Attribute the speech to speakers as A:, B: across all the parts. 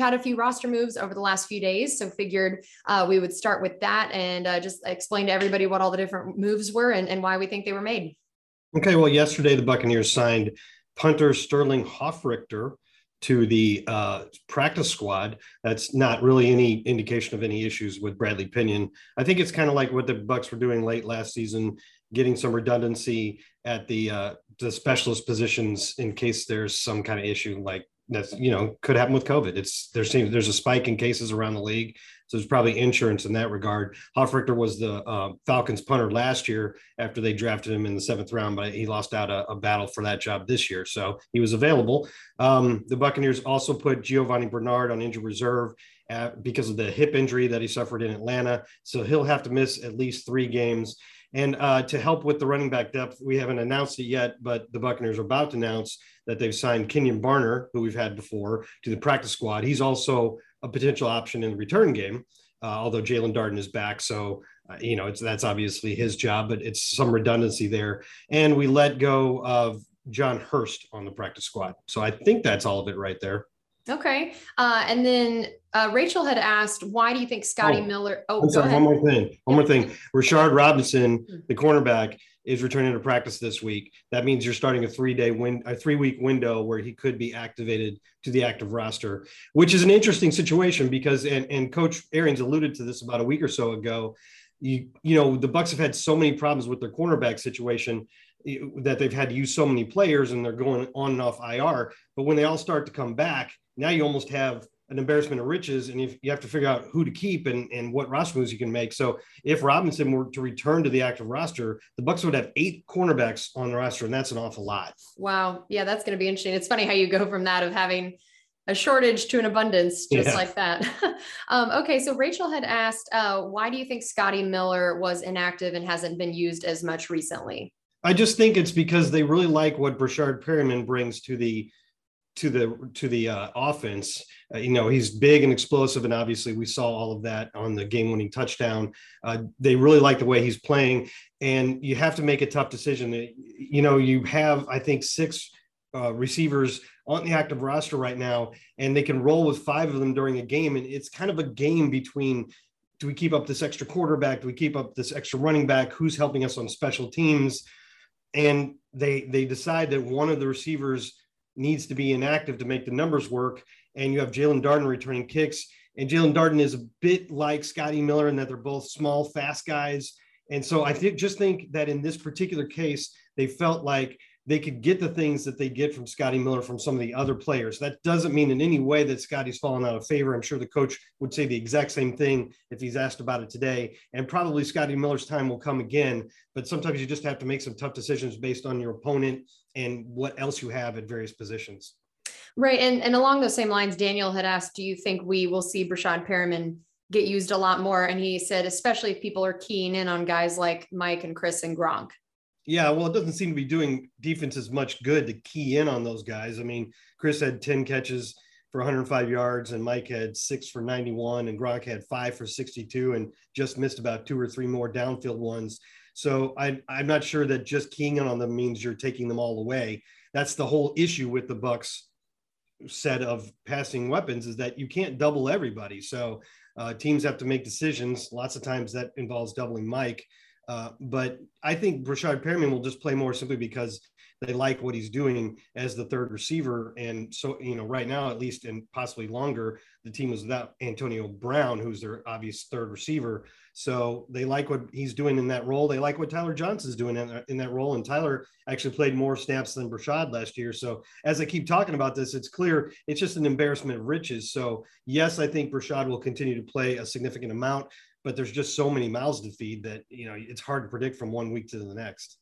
A: had a few roster moves over the last few days, so figured uh, we would start with that and uh, just explain to everybody what all the different moves were and, and why we think they were made.
B: Okay, well, yesterday the Buccaneers signed punter Sterling Hofrichter to the uh, practice squad. That's not really any indication of any issues with Bradley Pinion. I think it's kind of like what the Bucs were doing late last season, getting some redundancy at the uh, the specialist positions in case there's some kind of issue like that's you know could happen with COVID. It's there seems there's a spike in cases around the league, so there's probably insurance in that regard. Hofrichter was the uh, Falcons punter last year after they drafted him in the seventh round, but he lost out a, a battle for that job this year, so he was available. Um, the Buccaneers also put Giovani Bernard on injured reserve at, because of the hip injury that he suffered in Atlanta, so he'll have to miss at least three games. And uh, to help with the running back depth, we haven't announced it yet, but the Buccaneers are about to announce that they've signed Kenjon Barner, who we've had before, to the practice squad. He's also a potential option in the return game, uh, although Jaelon Darden is back. So, uh, you know, it's that's obviously his job, but it's some redundancy there. And we let go of John Hurst on the practice squad. So I think that's all of it right there.
A: Okay. Uh, and then uh, Rachel had asked, why do you think Scotty oh, Miller? Oh,
B: sorry, one more thing. One more thing. Rashard Robinson, hmm. the cornerback, is returning to practice this week. That means you're starting a three day win, a three week window where he could be activated to the active roster, which is an interesting situation because, and, and Coach Arians alluded to this about a week or so ago. You, you know, the Bucs have had so many problems with their cornerback situation that they've had to use so many players and they're going on and off IR. But when they all start to come back, now you almost have an embarrassment of riches and if you have to figure out who to keep and, and what roster moves you can make. So if Robinson were to return to the active roster, the Bucs would have eight cornerbacks on the roster, and that's an awful lot.
A: Wow. Yeah, that's going to be interesting. It's funny how you go from that of having a shortage to an abundance just yeah. like that. um, okay, so Rachel had asked, uh, why do you think Scotty Miller was inactive and hasn't been used as much recently?
B: I just think it's because they really like what Breshad Perriman brings to the to the to the uh, offense. Uh, you know, he's big and explosive, and obviously we saw all of that on the game-winning touchdown. Uh, they really like the way he's playing, and you have to make a tough decision. You know, you have I think six uh, receivers on the active roster right now, and they can roll with five of them during a game, and it's kind of a game between. Do we keep up this extra quarterback? Do we keep up this extra running back? Who's helping us on special teams? And they they decide that one of the receivers needs to be inactive to make the numbers work. And you have Jaelon Darden returning kicks. And Jaelon Darden is a bit like Scotty Miller in that they're both small, fast guys. And so I think just think that in this particular case, they felt like they could get the things that they get from Scotty Miller from some of the other players. That doesn't mean in any way that Scotty's fallen out of favor. I'm sure the coach would say the exact same thing if he's asked about it today. And probably Scotty Miller's time will come again. But sometimes you just have to make some tough decisions based on your opponent and what else you have at various positions.
A: Right. And, and along those same lines, Daniel had asked, do you think we will see Breshad Perriman get used a lot more? And he said, especially if people are keying in on guys like Mike and Chris and Gronk.
B: Yeah, well, it doesn't seem to be doing defenses much good to key in on those guys. I mean, Chris had 10 catches for 105 yards, and Mike had six for 91, and Gronk had five for 62, and just missed about two or three more downfield ones. So I, I'm not sure that just keying in on them means you're taking them all away. That's the whole issue with the Bucs set of passing weapons is that you can't double everybody. So uh, teams have to make decisions. Lots of times that involves doubling Mike. Uh, but I think Breshad Perriman will just play more simply because they like what he's doing as the third receiver. And so, you know, right now, at least, and possibly longer, the team was without Antonio Brown, who's their obvious third receiver. So they like what he's doing in that role. They like what Tyler Johnson's doing in, in that role. And Tyler actually played more snaps than Breshad last year. So as I keep talking about this, it's clear it's just an embarrassment of riches. So yes, I think Breshad will continue to play a significant amount but there's just so many mouths to feed that you know it's hard to predict from one week to the next.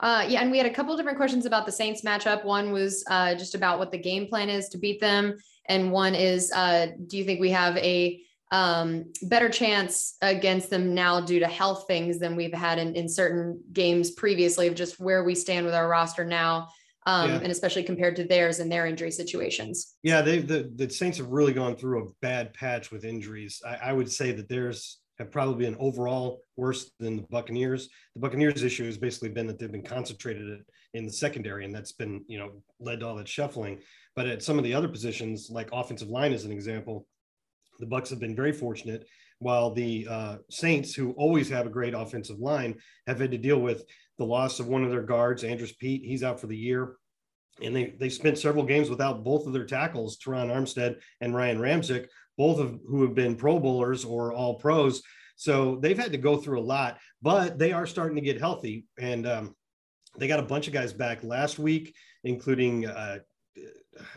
A: Uh, yeah, and we had a couple different questions about the Saints matchup. One was uh, just about what the game plan is to beat them, and one is, uh, do you think we have a um, better chance against them now due to health things than we've had in, in certain games previously of just where we stand with our roster now um, yeah. and especially compared to theirs and their injury situations.
B: Yeah, they the, the Saints have really gone through a bad patch with injuries. I, I would say that theirs have probably been overall worse than the Buccaneers. The Buccaneers issue has basically been that they've been concentrated in the secondary, and that's been you know led to all that shuffling. But at some of the other positions, like offensive line, as an example, the Bucs have been very fortunate. While the uh, Saints, who always have a great offensive line, have had to deal with the loss of one of their guards, Andrus Peat. He's out for the year and they they spent several games without both of their tackles, Terron Armstead and Ryan Ramczyk, both of who have been Pro Bowlers or All Pros. So they've had to go through a lot, but they are starting to get healthy, and um, they got a bunch of guys back last week, including uh,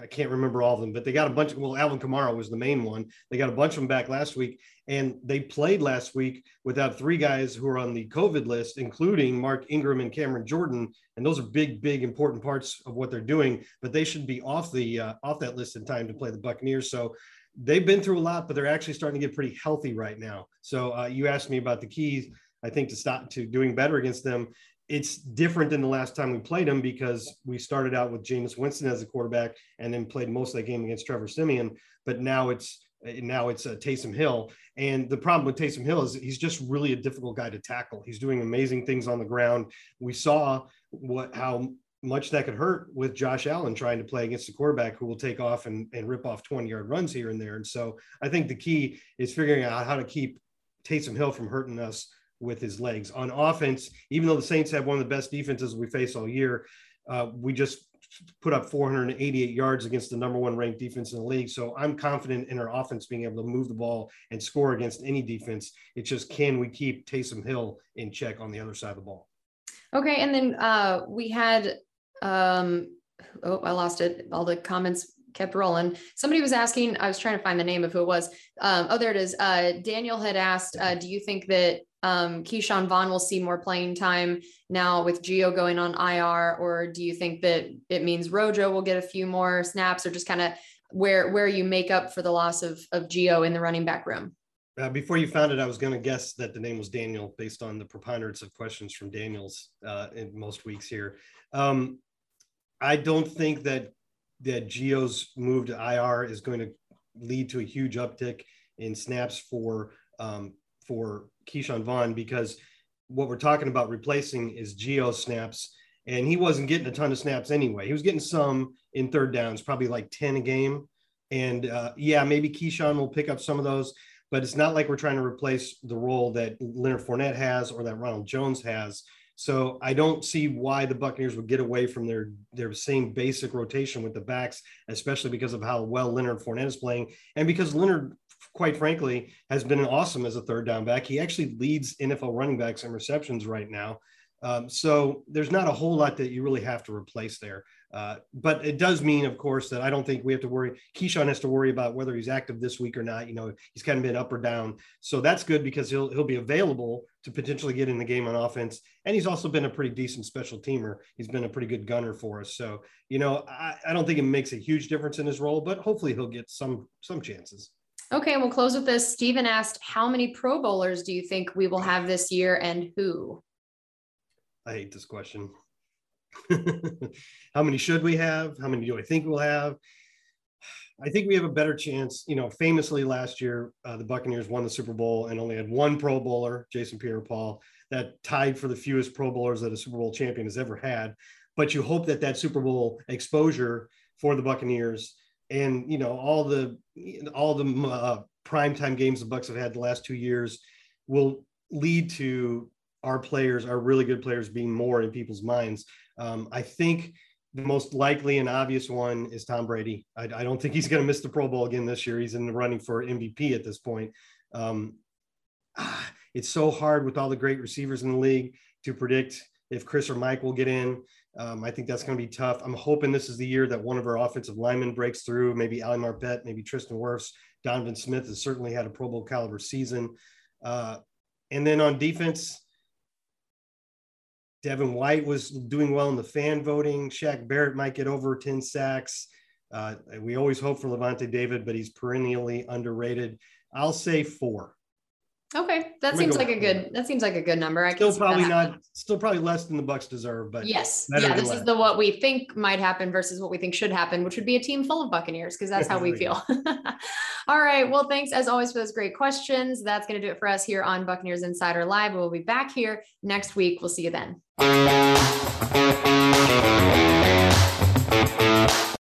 B: I can't remember all of them, but they got a bunch. Of, well, Alvin Kamara was the main one. They got a bunch of them back last week, and they played last week without three guys who are on the COVID list, including Mark Ingram and Cameron Jordan. And those are big, big, important parts of what they're doing. But they should be off the uh, off that list in time to play the Buccaneers. So they've been through a lot, but they're actually starting to get pretty healthy right now. So uh, you asked me about the keys. I think to stop to doing better against them it's different than the last time we played them because we started out with Jameis Winston as a quarterback and then played most of that game against Trevor Siemian. But now it's now it's uh, Taysom Hill, and the problem with Taysom Hill is he's just really a difficult guy to tackle. He's doing amazing things on the ground. We saw what how much that could hurt with Josh Allen trying to play against a quarterback who will take off and, and rip off 20 yard runs here and there. And so I think the key is figuring out how to keep Taysom Hill from hurting us with his legs. On offense, even though the Saints have one of the best defenses we face all year, uh, we just put up 488 yards against the number one ranked defense in the league. So I'm confident in our offense being able to move the ball and score against any defense. It's just can we keep Taysom Hill in check on the other side of the ball?
A: Okay, and then uh, we had um, oh I lost it. All the comments kept rolling. Somebody was asking. I was trying to find the name of who it was. Um, oh, there it is. Uh, Daniel had asked, uh, "Do you think that um, Ke'Shawn Vaughn will see more playing time now with Gio going on IR, or do you think that it means Rojo will get a few more snaps, or just kind of where where you make up for the loss of of Gio in the running back room?
B: Uh, before you found it, I was going to guess that the name was Daniel based on the preponderance of questions from Daniels uh, in most weeks here. Um, I don't think that that Gio's move to IR is going to lead to a huge uptick in snaps for um, for Ke'Shawn Vaughn because what we're talking about replacing is Gio snaps, and he wasn't getting a ton of snaps anyway. He was getting some in third downs, probably like 10 a game. And uh, yeah, maybe Ke'Shawn will pick up some of those, but it's not like we're trying to replace the role that Leonard Fournette has or that Ronald Jones has. So I don't see why the Buccaneers would get away from their their same basic rotation with the backs, especially because of how well Leonard Fournette is playing, and because Leonard quite frankly, has been awesome as a third down back. He actually leads NFL running backs in receptions right now. Um, so there's not a whole lot that you really have to replace there. Uh, but it does mean, of course, that I don't think we have to worry. Ke'Shawn has to worry about whether he's active this week or not. You know, he's kind of been up or down. So that's good because he'll he'll be available to potentially get in the game on offense. And he's also been a pretty decent special teamer. He's been a pretty good gunner for us. So, you know, I, I don't think it makes a huge difference in his role, but hopefully he'll get some some chances.
A: Okay, and we'll close with this. Stephen asked, How many Pro Bowlers do you think we will have this year and who?
B: I hate this question. How many should we have? How many do I think we'll have? I think we have a better chance. You know, famously last year, uh, the Buccaneers won the Super Bowl and only had one Pro Bowler, Jason Pierre Paul, that tied for the fewest Pro Bowlers that a Super Bowl champion has ever had. But you hope that that Super Bowl exposure for the Buccaneers and you know all the all the uh, primetime games the Bucs have had the last two years will lead to our players, our really good players, being more in people's minds. Um, I think the most likely and obvious one is Tom Brady. I, I don't think he's going to miss the Pro Bowl again this year. He's in the running for MVP at this point. Um, ah, it's so hard with all the great receivers in the league to predict if Chris or Mike will get in. Um, I think that's going to be tough. I'm hoping this is the year that one of our offensive linemen breaks through. Maybe Ali Marpet, maybe Tristan Wirfs. Donovan Smith has certainly had a Pro Bowl caliber season. Uh, and then on defense, Devin White was doing well in the fan voting. Shaq Barrett might get over 10 sacks. Uh, we always hope for Lavonte David, but he's perennially underrated. I'll say four.
A: Okay, that seems like a good. That seems like a good number.
B: I still probably not. Still probably less than the Bucs deserve, but
A: yes, yeah. This is the what we think might happen versus what we think should happen, which would be a team full of Buccaneers because that's how we feel. All right. Well, thanks as always for those great questions. That's going to do it for us here on Buccaneers Insider Live. We'll be back here next week. We'll see you then.